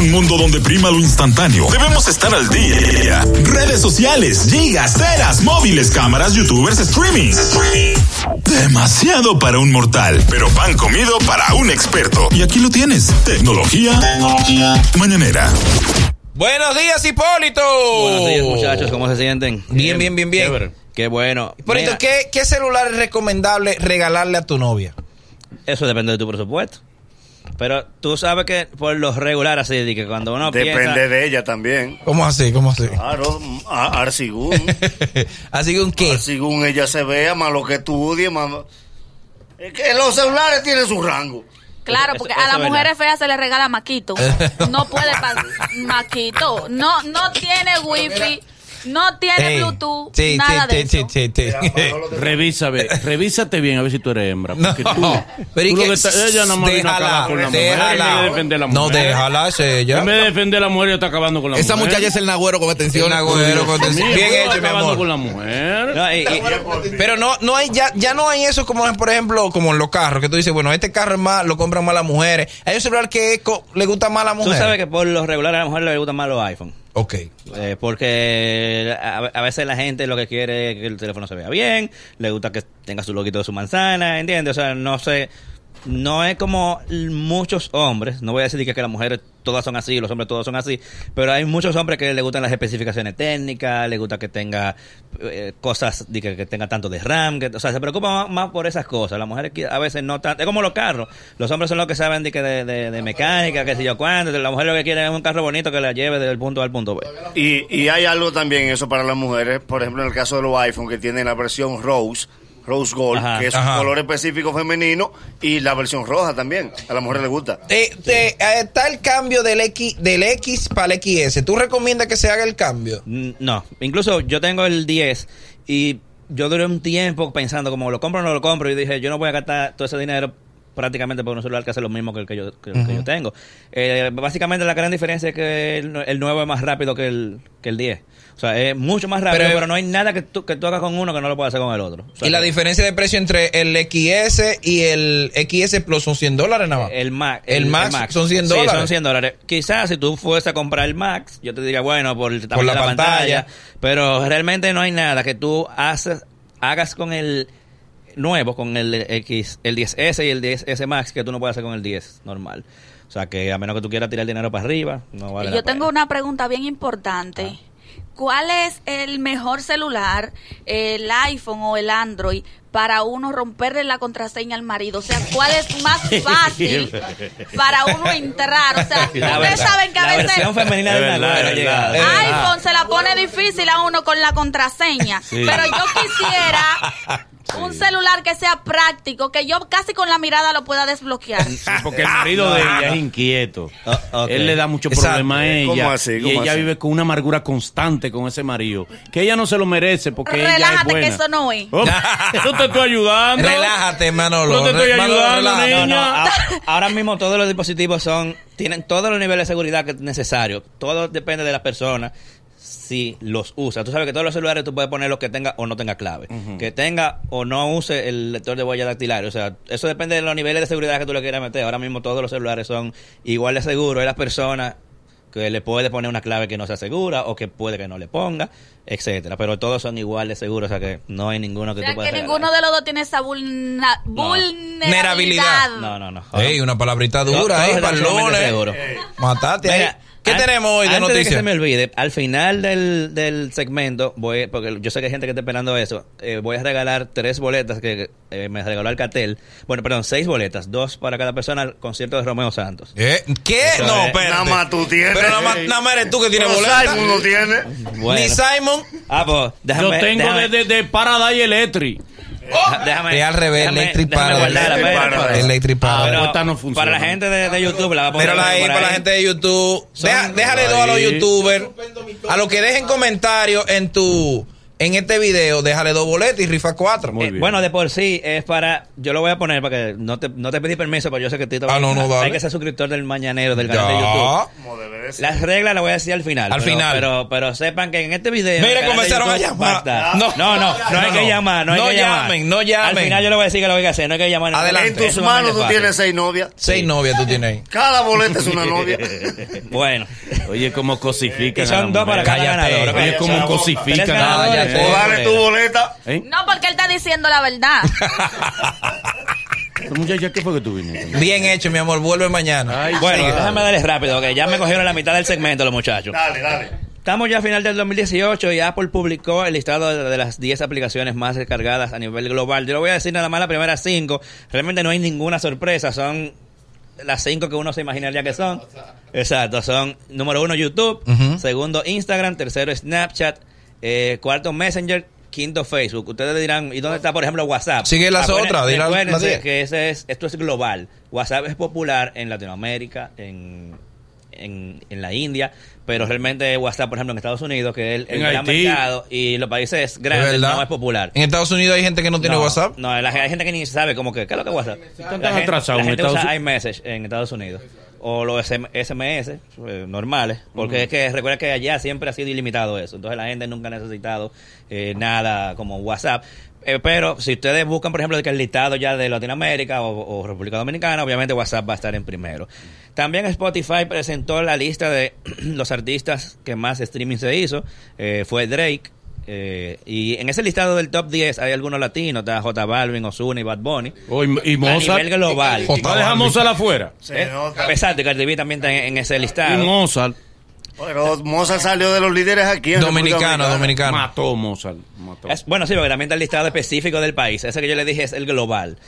un mundo donde prima lo instantáneo, debemos estar al día. Redes sociales, gigas, teras, móviles, cámaras, youtubers, streaming. Demasiado para un mortal, pero pan comido para un experto. Y aquí lo tienes. Tecnología, mañanera. Buenos días, Hipólito. Buenos días, muchachos. ¿Cómo se sienten? Bien, bien, bien, bien. Chévere. Qué bueno. Hipólito, ¿qué, ¿qué celular es recomendable regalarle a tu novia? Eso depende de tu presupuesto. Pero tú sabes que por lo regular así, de que cuando uno Depende piensa... de ella también. ¿Cómo así? ¿Cómo así? Claro, según, un qué? ar según ella se vea, más lo que estudie, más... Es que los celulares tienen su rango. Claro, porque eso a las es mujeres feas se les regala maquito. No puede pasar maquito. No, no tiene wifi, no tiene Ey, Bluetooth, sí, nada sí, de sí, eso. sí, sí, sí. Revisa, ve, revísate bien a ver si tú eres hembra. No, Porque tú, pero ¿y tú lo qué? que está- ella nada más vino a acabar con la mujer. En vez de defender a la No, déjala, es ella. En vez de defender a la mujer, ella está acabando con la Esa mujer. muchacha es el nagüero con atención. El nagüero con atención. Bien tú hecho, mi acabando amor. con la mujer. No, y- y- Pero no, no hay, ya, ya no hay eso como, por ejemplo, como en los carros, que tú dices, bueno, este carro es más, lo compran más las mujeres. Hay un celular que le gusta más a la tú mujer. sabes que por lo regular a la mujer le gustan más los iPhone. Ok. Eh, porque a, a veces la gente lo que quiere es que el teléfono se vea bien, le gusta que tenga su loguito de su manzana, ¿entiendes? O sea, no sé, no es como muchos hombres, no voy a decir que, las mujeres todas son así, los hombres todos son así, pero hay muchos hombres que le gustan las especificaciones técnicas, le gusta que tenga eh, cosas, de que, que tenga tanto de RAM, que, o sea, se preocupan más, por esas cosas. Las mujeres a veces no tanto, es como los carros, los hombres son los que saben de, que de- de mecánica, que sé yo cuánto, la mujer lo que quiere es un carro bonito que la lleve del punto A al punto B. Y, y hay algo también eso para las mujeres, por ejemplo, en el caso de los iPhone, que tienen la versión Rose, Rose Gold, Ajá. que es Ajá. un color específico femenino, y la versión roja también. A la mujer le gusta. Te- eh, está el cambio del X, del X para el XS. ¿Tú recomiendas que se haga el cambio? Mm, No, incluso yo tengo el 10 y yo duré un tiempo pensando como lo compro o no lo compro y dije yo no voy a gastar todo ese dinero prácticamente por un celular que hace lo mismo que el que yo, que yo tengo. Eh, básicamente la gran diferencia es que el, el nuevo es más rápido que el, que el 10. O sea, es mucho más rápido, Pero- pero, no hay nada que tú, que tú hagas con uno que no lo puedas hacer con el otro. O sea, y la diferencia de precio entre el XS y el XS Plus son 100 dólares nada más. El Max. El Max son 100 Sí, dólares. son 100 dólares. Quizás si tú fueses a comprar el Max, yo te diría, bueno, por el tamaño la de la pantalla. pantalla. Pero realmente no hay nada que tú haces, hagas con el nuevo, con el X, el 10S y el 10S Max, que tú no puedes hacer con el 10 normal. O sea, que a menos que tú quieras tirar el dinero para arriba, no vale la yo tengo pena. una pregunta bien importante. ¿Cuál es el mejor celular, el iPhone o el Android, para uno romperle la contraseña al marido? O sea, ¿cuál es más fácil para uno entrar? O sea, La ustedes verdad, saben que a la veces versión femenina de verdad, iPhone se la pone difícil a uno con la contraseña. Pero yo quisiera un celular que sea práctico, que yo casi con la mirada lo pueda desbloquear. Sí, porque el marido de ella es inquieto. Ok. Él le da mucho Exacto. problema a ella. ¿Cómo así? y ¿Cómo ella así? vive con una amargura constante con ese marido. Que ella no se lo merece porque ella es Relájate buena. que eso no es. Oh, yo te estoy ayudando. Relájate, Manolo. No te estoy Manolo, ayudando, relájate. No, no, Niña. ahora mismo todos los dispositivos son tienen todos los niveles de seguridad que es necesario. Todo depende de la persona si los usa. Tú sabes que todos los celulares tú puedes poner lo que tenga o no tenga clave. Que tenga o no use el lector de huella dactilar. O sea, eso depende de los niveles de seguridad que tú le quieras meter. Ahora mismo todos los celulares son igual de seguros. Hay las personas que le puede poner una clave que no sea segura o que puede que no le ponga, etcétera. Pero todos son igual de seguros, o sea que no hay ninguno O que sea tú puedas que regalar. ninguno de los dos tiene esa vulna- vulnerabilidad. No, no, no. Ey, una palabrita dura palones. seguros. Matate ahí. Mira, ¿Qué an- tenemos hoy de antes noticias? que se me olvide, al final del, del segmento, voy, porque yo sé que hay gente que está esperando eso, eh, voy a regalar tres boletas que eh, me regaló Alcatel. Bueno, perdón, seis boletas, dos para cada persona al concierto de Romeo Santos. ¿Eh? ¿Qué? Eso no, es. espérate. Nada más tú tienes. Pero nada más, nada más eres tú que tienes Pero boleta. Simon lo tiene. Bueno. Ni Simon. Ah, pues, déjame, Yo tengo déjame, de, de, de Paradise Electric. Déjame, Es al revés, déjame- Electric Paradise. Paradise. Ah, Paradise. Pero esta no funciona. Para la gente de, de YouTube, la va a poner Mírala ahí para la gente de YouTube. Deja- déjale dos a los youtubers. A los que dejen comentarios en tu en este video, déjale dos boletas y rifa cuatro. Muy Eh, bien. bueno, de por sí es para. Yo lo voy a poner para que no te, no te pedí permiso, pero yo sé que Tito. Ah, no, no, dale. Hay que ser suscriptor del Mañanero, del canal de. YouTube. Como debe de Las reglas las voy a decir al final. Al pero, final. Pero, pero sepan que en este video. Mire, comenzaron a llamar. estar. No. No, no, no, hay No, que no. llamar. No, hay No que llamar. llamen, no llamen. Al final yo le voy a decir que lo voy a hacer. No hay que llamar. Adelante. En tus manos tú tienes seis novias. Seis novias tú tienes ahí. Cada boleta es una novia. Bueno. Oye, cómo cosifican. Y son a la dos para cada ganador. Oye, cómo cosifican. O dale tu boletas. boleta. ¿Eh? No, porque él está diciendo la verdad. Muchacha, ¿qué fue que tú viniste? Bien hecho, mi amor. Vuelve mañana. Ay, Bueno, sí. déjame darles rápido, que ya me cogieron la mitad del segmento los muchachos. Dale, dale. Estamos ya a final del 2018 y Apple publicó el listado de, las 10 aplicaciones más descargadas a nivel global. Yo le voy a decir nada más las primeras 5. Realmente no hay ninguna sorpresa. Son las 5 que uno se imaginaría que son. Exacto. Son número uno YouTube, segundo Instagram, tercero Snapchat, eh, cuarto Messenger, quinto Facebook. Ustedes dirán, ¿y dónde está, por ejemplo, WhatsApp? Sigue las Acuérdense- otras, di la- que ese es, esto es global. WhatsApp es popular en Latinoamérica, en, en, en la India, pero realmente WhatsApp, por ejemplo, en Estados Unidos, que es el, gran mercado, y los países ¿De grandes no es popular. En Estados Unidos hay gente que no tiene No, WhatsApp. No, la- hay gente que ni sabe como que, ¿qué es lo que es WhatsApp? Están La gente, la en gente Estados usa Unidos. iMessage en Estados Unidos. O los SM SMS eh, normales. Porque es que recuerda que allá siempre ha sido ilimitado eso. Entonces la gente nunca ha necesitado eh, nada como WhatsApp. Eh, pero si ustedes buscan, por ejemplo, el listado ya de Latinoamérica o, o República Dominicana, obviamente WhatsApp va a estar en primero. También Spotify presentó la lista de los artistas que más streaming se hizo. Eh, fue Drake. Eh, y en ese listado del top 10 hay algunos latinos, está J Balvin, Ozuna y Bad Bunny. Oh, y, y A Mozart. nivel global. J. ¿No deja Mozart afuera? Se Eh, nota. Exacto, y Cardi B también está en, en ese Y listado. Mozart Pero Mozart salió de los líderes aquí en Dominicano, dominicano. mató Mozart. mató. Es- bueno, sí, porque también está el listado específico del país. Ese que yo le dije es el global.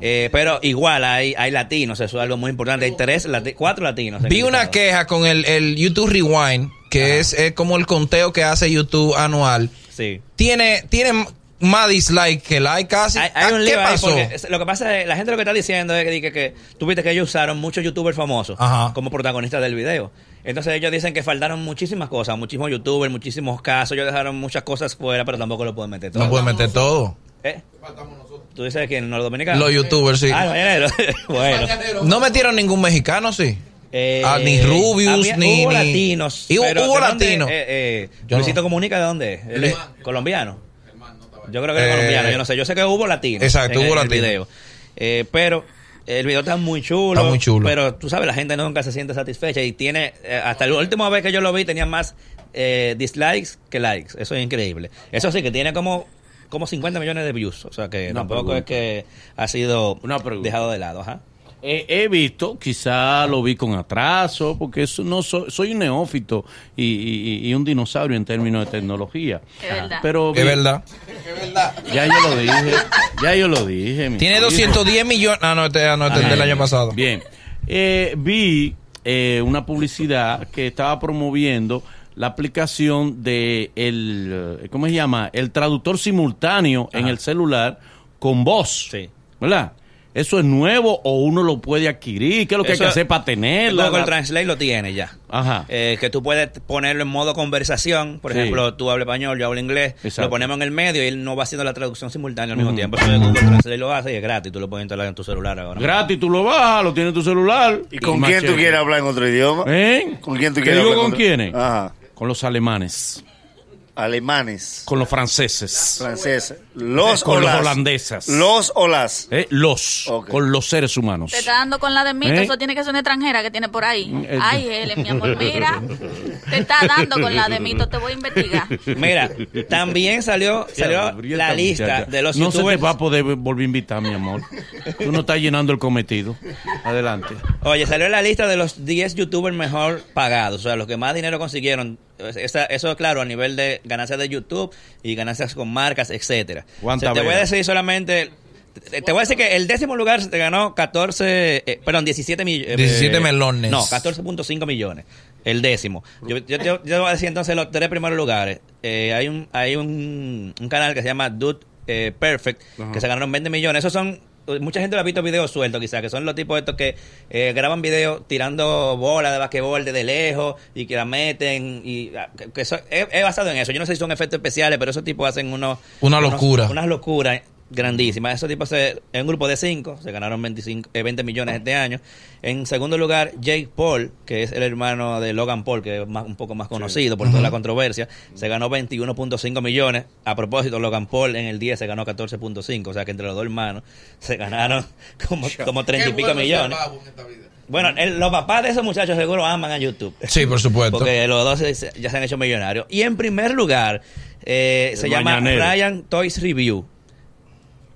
Eh, pero igual hay, hay latinos, eso es algo muy importante. Hay tres, lati- cuatro latinos. Vi una listado. queja con el, el YouTube Rewind, que es, eh, como el conteo que hace YouTube anual. Sí. Tiene, tiene más dislike que like casi. Hay, hay Ah, un ¿Qué pasó? lo que pasa es, la gente lo que está diciendo es que, que, que tú viste que ellos usaron muchos youtubers famosos Ajá. como protagonistas del video. Entonces ellos dicen que faltaron muchísimas cosas, muchísimos youtubers, muchísimos casos, ellos dejaron muchas cosas fuera, pero tampoco lo pueden meter todo. No puede meter todo. ¿Eh? ¿Tú dices que no los dominicanos? Los youtubers, sí. Ah, los mañaneros. bueno. No metieron ningún mexicano, sí. Eh, Ah, ni Rubius, había- ni- Hubo ni- latinos. Y hubo- pero hubo latinos. Eh, eh, Yo Luisito no. Comunica, ¿de dónde? es colombiano. Yo creo que es Eh, colombiano, yo no sé. Yo sé que hubo latinos. Exacto, en hubo el- el latinos. Eh, pero el video está muy chulo. Está muy chulo. Pero tú sabes, la gente nunca se siente satisfecha y tiene, eh, hasta la última vez que yo lo vi, tenía más eh, dislikes que likes. Eso es increíble. Eso sí, que tiene como como 50 millones de views. O sea que Una tampoco pregunta. es que ha sido dejado de lado. Ajá. Eh, he visto, quizá lo vi con atraso, porque eso no soy, soy un neófito y, y- y un dinosaurio en términos de tecnología. Es verdad. Pero Es verdad. ya yo lo dije, ya yo lo dije. Tiene hijo. 210 millones. Ah, no, este, ah, no, este es del año pasado. Bien. Eh, vi eh, una publicidad que estaba promoviendo la aplicación de el, eh, ¿cómo se llama? El traductor simultáneo en el celular con voz. Sí. ¿Verdad? ¿Eso es nuevo o uno lo puede adquirir? ¿Qué es lo que Eso- hay que hacer para tenerlo? Google Translate lo tiene ya. Ajá. Eh, que tú puedes ponerlo en modo conversación. Por Sí. ejemplo, tú hablas español, yo hablo inglés. Exacto. Lo ponemos en el medio y él no va haciendo la traducción simultánea al mismo tiempo. Eso de Google Translate lo hace y es gratis. Tú lo puedes instalar en tu celular ahora. Gratis, tú lo bajas, lo tienes en tu celular. ¿Y con quién tú quieres hablar en otro idioma? ¿Eh? ¿Con quién tú ¿Te quieres digo hablar con otro- quiénes? Ajá. Con los alemanes, Alemanes, con los franceses, franceses, los con o los holandeses. Los o las. ¿eh? los, con los seres humanos. Te está dando con la de mito, ¿Eh? eso tiene que ser una extranjera que tiene por ahí. Eh, Ay, Helen, mi amor, mira. Te está dando con la de mito, te voy a investigar. Mira, también salió, la lista muchacha. de los No se te youtubers. va a poder volver a invitar, mi amor. Tú no estás llenando el cometido. Adelante. Oye, salió la lista de los 10 youtubers mejor pagados, o sea, los que más dinero consiguieron. Esa- eso, claro, a nivel de ganancias de YouTube y ganancias con marcas, etcétera. ¿Cuánta O sea, te voy a decir solamente. Te, te voy a decir que el décimo lugar se te ganó 14, eh, perdón, 17 millones. 17 melones. No, 14.5 millones. El décimo. Yo, yo, yo- yo voy a decir entonces los tres primeros lugares. Eh, hay un hay un, un canal que se llama Dude eh, Perfect, que se ganaron 20 millones. Esos son mucha gente lo ha visto videos sueltos quizás, que son los tipos estos que eh, graban videos tirando bolas de basquetbol desde lejos y que la meten y ah, que, que eso- es, es basado en eso. Yo no sé si son efectos especiales, pero esos tipos hacen unos... Una unos- locura. unas locuras grandísima. Esos tipos, se, en un grupo de cinco, se ganaron 25, eh, 20 millones este año. En segundo lugar, Jake Paul, que es el hermano de Logan Paul, que es más- un poco más conocido por toda la controversia, se ganó 21.5 millones. A propósito, Logan Paul en el 10 se ganó 14.5, o sea que entre los dos hermanos se ganaron como, como 30 y pico millones. Bueno, el- los papás de esos muchachos seguro aman a YouTube. Sí, por supuesto. Porque los dos se- se- ya se han hecho millonarios. Y en primer lugar, eh, se llama. Ryan Toys Review.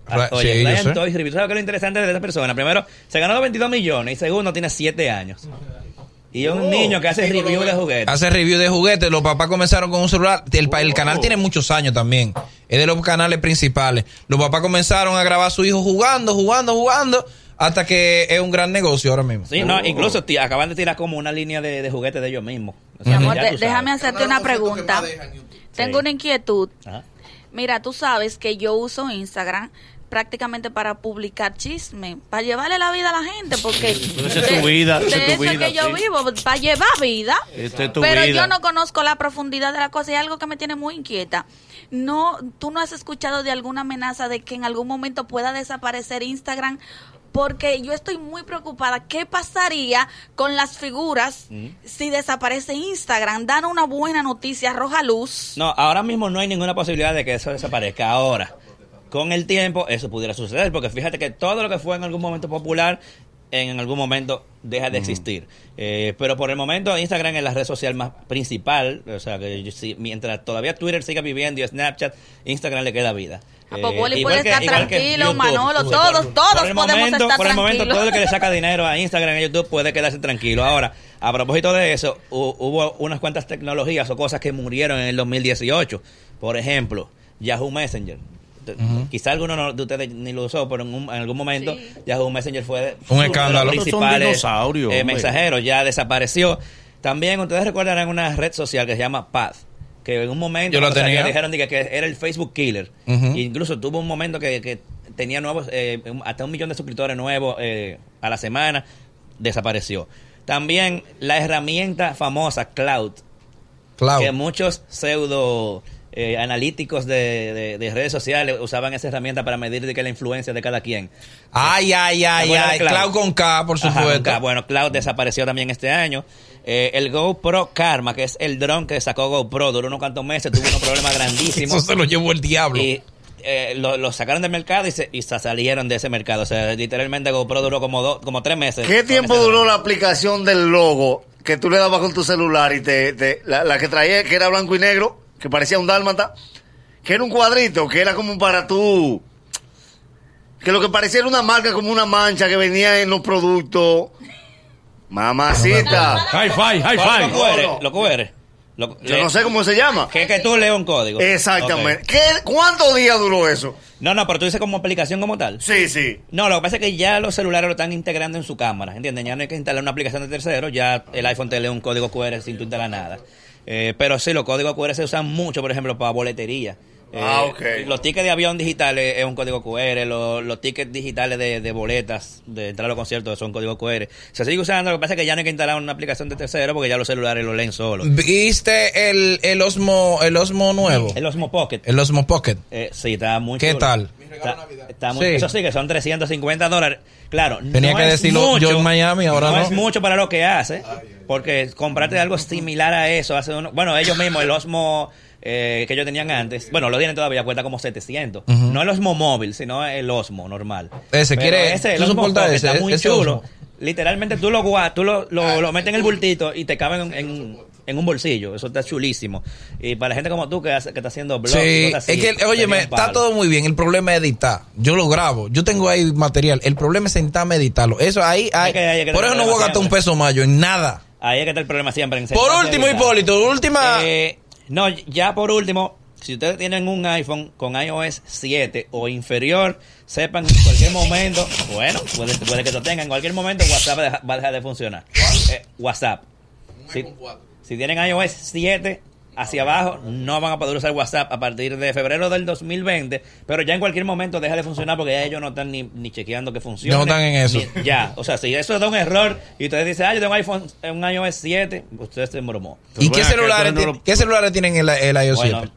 Ra- Oye, sí, Ryan. Toys. ¿Sabes qué es lo interesante de esta persona? Primero, se ganó 22 millones y segundo, tiene 7 años. Y es un niño que hace review de juguetes. Hace review de juguetes. Los papás comenzaron con un celular. El, el canal tiene muchos años también. Es de los canales principales. Los papás comenzaron a grabar a su hijo jugando, jugando, jugando. Hasta que es un gran negocio ahora mismo. Sí, no, incluso ti- acaban de tirar como una línea de, de juguetes de ellos mismos. O sea, amor, déjame hacerte una pregunta. Tengo una inquietud. Ajá. Mira, tú sabes que yo uso Instagram prácticamente para publicar chisme, para llevarle la vida a la gente, porque es tu vida, de es tu eso es que yo sí. vivo, para llevar vida. Esta es tu Pero vida. yo no conozco la profundidad de la cosa y es algo que me tiene muy inquieta. No, tú no has escuchado de alguna amenaza de que en algún momento pueda desaparecer Instagram porque yo estoy muy preocupada. ¿Qué pasaría con las figuras si desaparece Instagram? Dan una buena noticia, arroja luz. No, ahora mismo no hay ninguna posibilidad de que eso desaparezca. Ahora, con el tiempo, eso pudiera suceder, porque fíjate que todo lo que fue en algún momento popular, en algún momento deja de existir. Eh, pero por el momento, Instagram es la red social más principal, o sea, que mientras todavía Twitter siga viviendo y Snapchat, Instagram le queda vida. Wally igual puede estar igual tranquilo, YouTube. Manolo, todos- todos por el podemos momento- estar Por el momento, todo el que le saca dinero a Instagram y a YouTube puede quedarse tranquilo. Ahora, a propósito de eso, hu- hubo unas cuantas tecnologías o cosas que murieron en el 2018. Por ejemplo, Yahoo Messenger. Quizá alguno no- de ustedes ni lo usó, pero en, un- en algún momento Sí. Yahoo Messenger fue Un uno de escándalo. los principales dinosaurios, eh, mensajeros. Ya desapareció. También ustedes recordarán una red social que se llama Path. Que en un momento Yo dijeron que, que era el Facebook Killer. E incluso tuvo un momento que, que tenía nuevos, eh, hasta un millón de suscriptores nuevos eh, a la semana. Desapareció. También la herramienta famosa Cloud, Cloud. que muchos pseudo eh, analíticos de, de- de redes sociales usaban esa herramienta para medir de que la influencia de cada quien. Ay, ay, ay, ¿Te acuerdas ay. Cloud? Cloud con K, por Ajá, supuesto. nunca. Bueno, Cloud desapareció también este año. Eh, el GoPro Karma, que es el dron que sacó GoPro, duró unos cuantos meses, tuvo unos problemas Eso grandísimos. se lo llevó el diablo. y eh, lo, lo sacaron del mercado y se, y se salieron de ese mercado. O sea, literalmente GoPro duró como, dos como tres meses. ¿Qué tiempo duró la aplicación del logo que tú le dabas con tu celular y te, te- la, la que traía que era blanco y negro, que parecía un dálmata, que era un cuadrito, que era como para tú, que lo que parecía era una marca como una mancha que venía en los productos. Mamacita, Hi-Fi, ¿Cuál hi-fi. Lo QR, No, no. lo yo le- no sé cómo se llama. Que, que tú lees un código. Exactamente. ¿Qué, ¿Cuántos días duró eso? No, no, pero tú dices como aplicación como tal. Sí, sí. No, lo que pasa es que ya los celulares lo están integrando en su cámara, ¿entiendes? Ya no hay que instalar una aplicación de tercero, ya el iPhone te lee un código QR sin tú instalar nada. Eh, pero sí, los códigos QR se usan mucho, por ejemplo, para boletería. Eh, Ah, ok. Los tickets de avión digitales es un código QR, los, los tickets digitales de, de boletas de entrar a los conciertos son código QR. Se sigue usando, lo que pasa es que ya no hay que instalar una aplicación de tercero porque ya los celulares lo leen solos. ¿Viste el, el Osmo el Osmo nuevo? El Osmo Pocket. El Osmo Pocket. Eh, sí, está muy ¿Qué chulo. tal? Está, está muy, Sí. Eso sí, que son 350 dólares. Claro, Tenía no que es decirlo yo en Miami, ahora no. es mucho para lo que hace, porque comprarte algo similar a eso hace uno, bueno, ellos mismos, el Osmo eh, que ellos tenían antes, bueno, lo tienen todavía, cuesta como 700. No el Osmo móvil, sino el Osmo normal. Ese, Pero ¿quiere- ese, el Osmo Pocket ese, está muy ese chulo. Osmo? Literalmente tú lo guas, tú lo, lo, lo metes en el bultito y te caben en, en, en un bolsillo. Eso está chulísimo. Y para la gente como tú que, hace- que está haciendo blogs, Sí, así, es que, oye, está todo muy bien. El problema es editar. Yo lo grabo. Yo tengo ahí material. El problema es sentarme a editarlo. Eso ahí, ahí. que- que por eso no voy a gastar un peso mayo en nada. Ahí es que está el problema siempre. en Por último. Hipólito, última. Eh, no, ya por último, si ustedes tienen un iPhone con iOS 7 o inferior, sepan que en cualquier momento, bueno, puede, puede que lo tengan, en cualquier momento WhatsApp deja- va a dejar de funcionar. Eh, WhatsApp. Si, si tienen iOS 7 hacia abajo, no van a poder usar WhatsApp a partir de febrero del 2020, pero ya en cualquier momento deja de funcionar porque ya ellos no están ni, ni chequeando que funcione. No están en eso. Ni- ya, o sea, si eso da un error y ustedes dicen, ah, yo tengo iPhone, un iOS 7, ustedes se embromó. ¿Y qué celulares, no lo- qué celulares tienen el, el iOS Bueno, 7?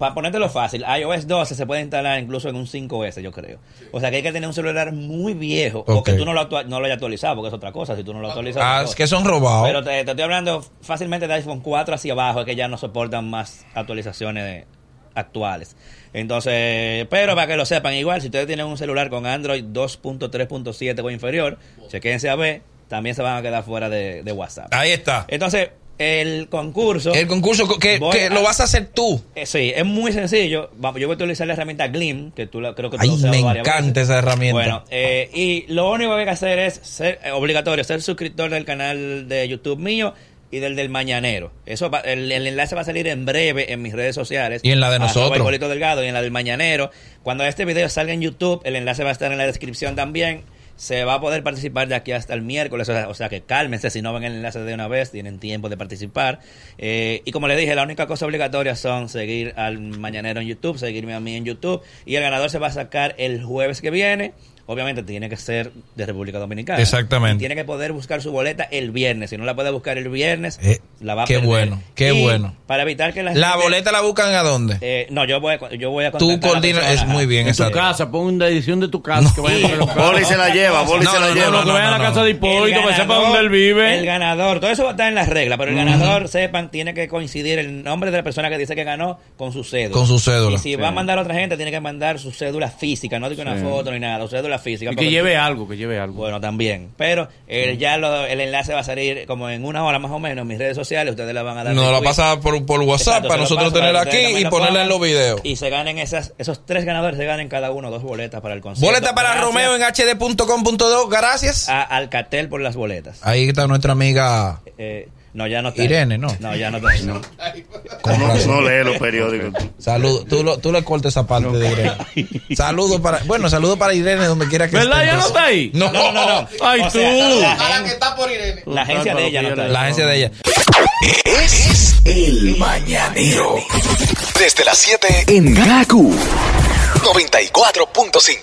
Para ponértelo fácil, iOS 12 se puede instalar incluso en un 5S, yo creo. O sea que hay que tener un celular muy viejo o que tú no lo, no lo hayas actualizado, porque es otra cosa. Si tú no lo actualizas. Ah, es que son robados. Pero te, te estoy hablando fácilmente de iPhone 4 hacia abajo, es que ya no soportan más actualizaciones de- actuales. Entonces, pero para que lo sepan, igual, si ustedes tienen un celular con Android 2.3.7 o inferior, chequense a ver, también se van a quedar fuera de, de WhatsApp. Ahí está. Entonces, el concurso... El concurso que, que a- lo vas a hacer tú. eh, sí, es muy sencillo. Yo voy a utilizar la herramienta Glim, que tú la, creo que tú Ay, me encanta veces. esa herramienta. Bueno, eh, y lo único que hay que hacer es ser eh, obligatorio, ser suscriptor del canal de YouTube mío y del del Mañanero. Eso va- el, el enlace va a salir en breve en mis redes sociales. Y en la de nosotros. Delgado y en la del Mañanero. Cuando este video salga en YouTube, el enlace va a estar en la descripción también. Se va a poder participar de aquí hasta el miércoles, o sea, o sea que cálmense si no ven el enlace de una vez, tienen tiempo de participar. Eh, y como les dije, la única cosa obligatoria son seguir al Mañanero en YouTube, seguirme a mí en YouTube, y el ganador se va a sacar el jueves que viene. Obviamente tiene que ser de República Dominicana. Exactamente. Y tiene que poder buscar su boleta el viernes. Si no la puede buscar el viernes, Eh, la va a qué perder. bueno, qué Y bueno. Para evitar que la La gente- boleta la buscan a dónde? eh, no, yo voy, a, yo voy a Tú la coordinas, es muy bien En tu casa, pon una edición de tu casa que vayan los Boli se la lleva, Boli No, se la no, lleva. No, que vayan a la no, casa no. de Hipólito, El que sepa ganador- dónde él vive. El ganador, todo eso va a estar en las reglas, pero el ganador, sepan, tiene que coincidir el nombre de la persona que dice que ganó con su cédula. Con su cédula. Y si va a mandar a otra gente, tiene que mandar su cédula física, no digo una foto ni nada, su cédula física. Y que lleve algo, que lleve algo. Bueno, también. Pero eh, ya lo- el enlace va a salir como en una hora más o menos en mis redes sociales. Ustedes la van a dar. Nos la retweet. pasa por, por WhatsApp Exacto, para nosotros tenerla aquí y ponerla en los videos. Y se ganen esas, esos tres ganadores, se ganen cada uno dos boletas para el concierto. Boleta para Gracias Romeo en hd.com.do. Gracias. a Alcatel por las boletas. Ahí está nuestra amiga. Eh, no, ya no está. Irene, ¿no? No, ya no está. No. Con No, lee los periódicos. Saludos. Tú, lo- tú le cortes esa parte de Irene. Saludos para. Bueno, saludos para Irene donde quiera que ¿Verdad? esté. ¿Ya no está ahí? No, No, no, no. Ay, O tú. sea, la, que está por Irene. la agencia de ella no está. ahí. La agencia de ella. Es el mañanero. Desde las 7 en Gaku 94.5.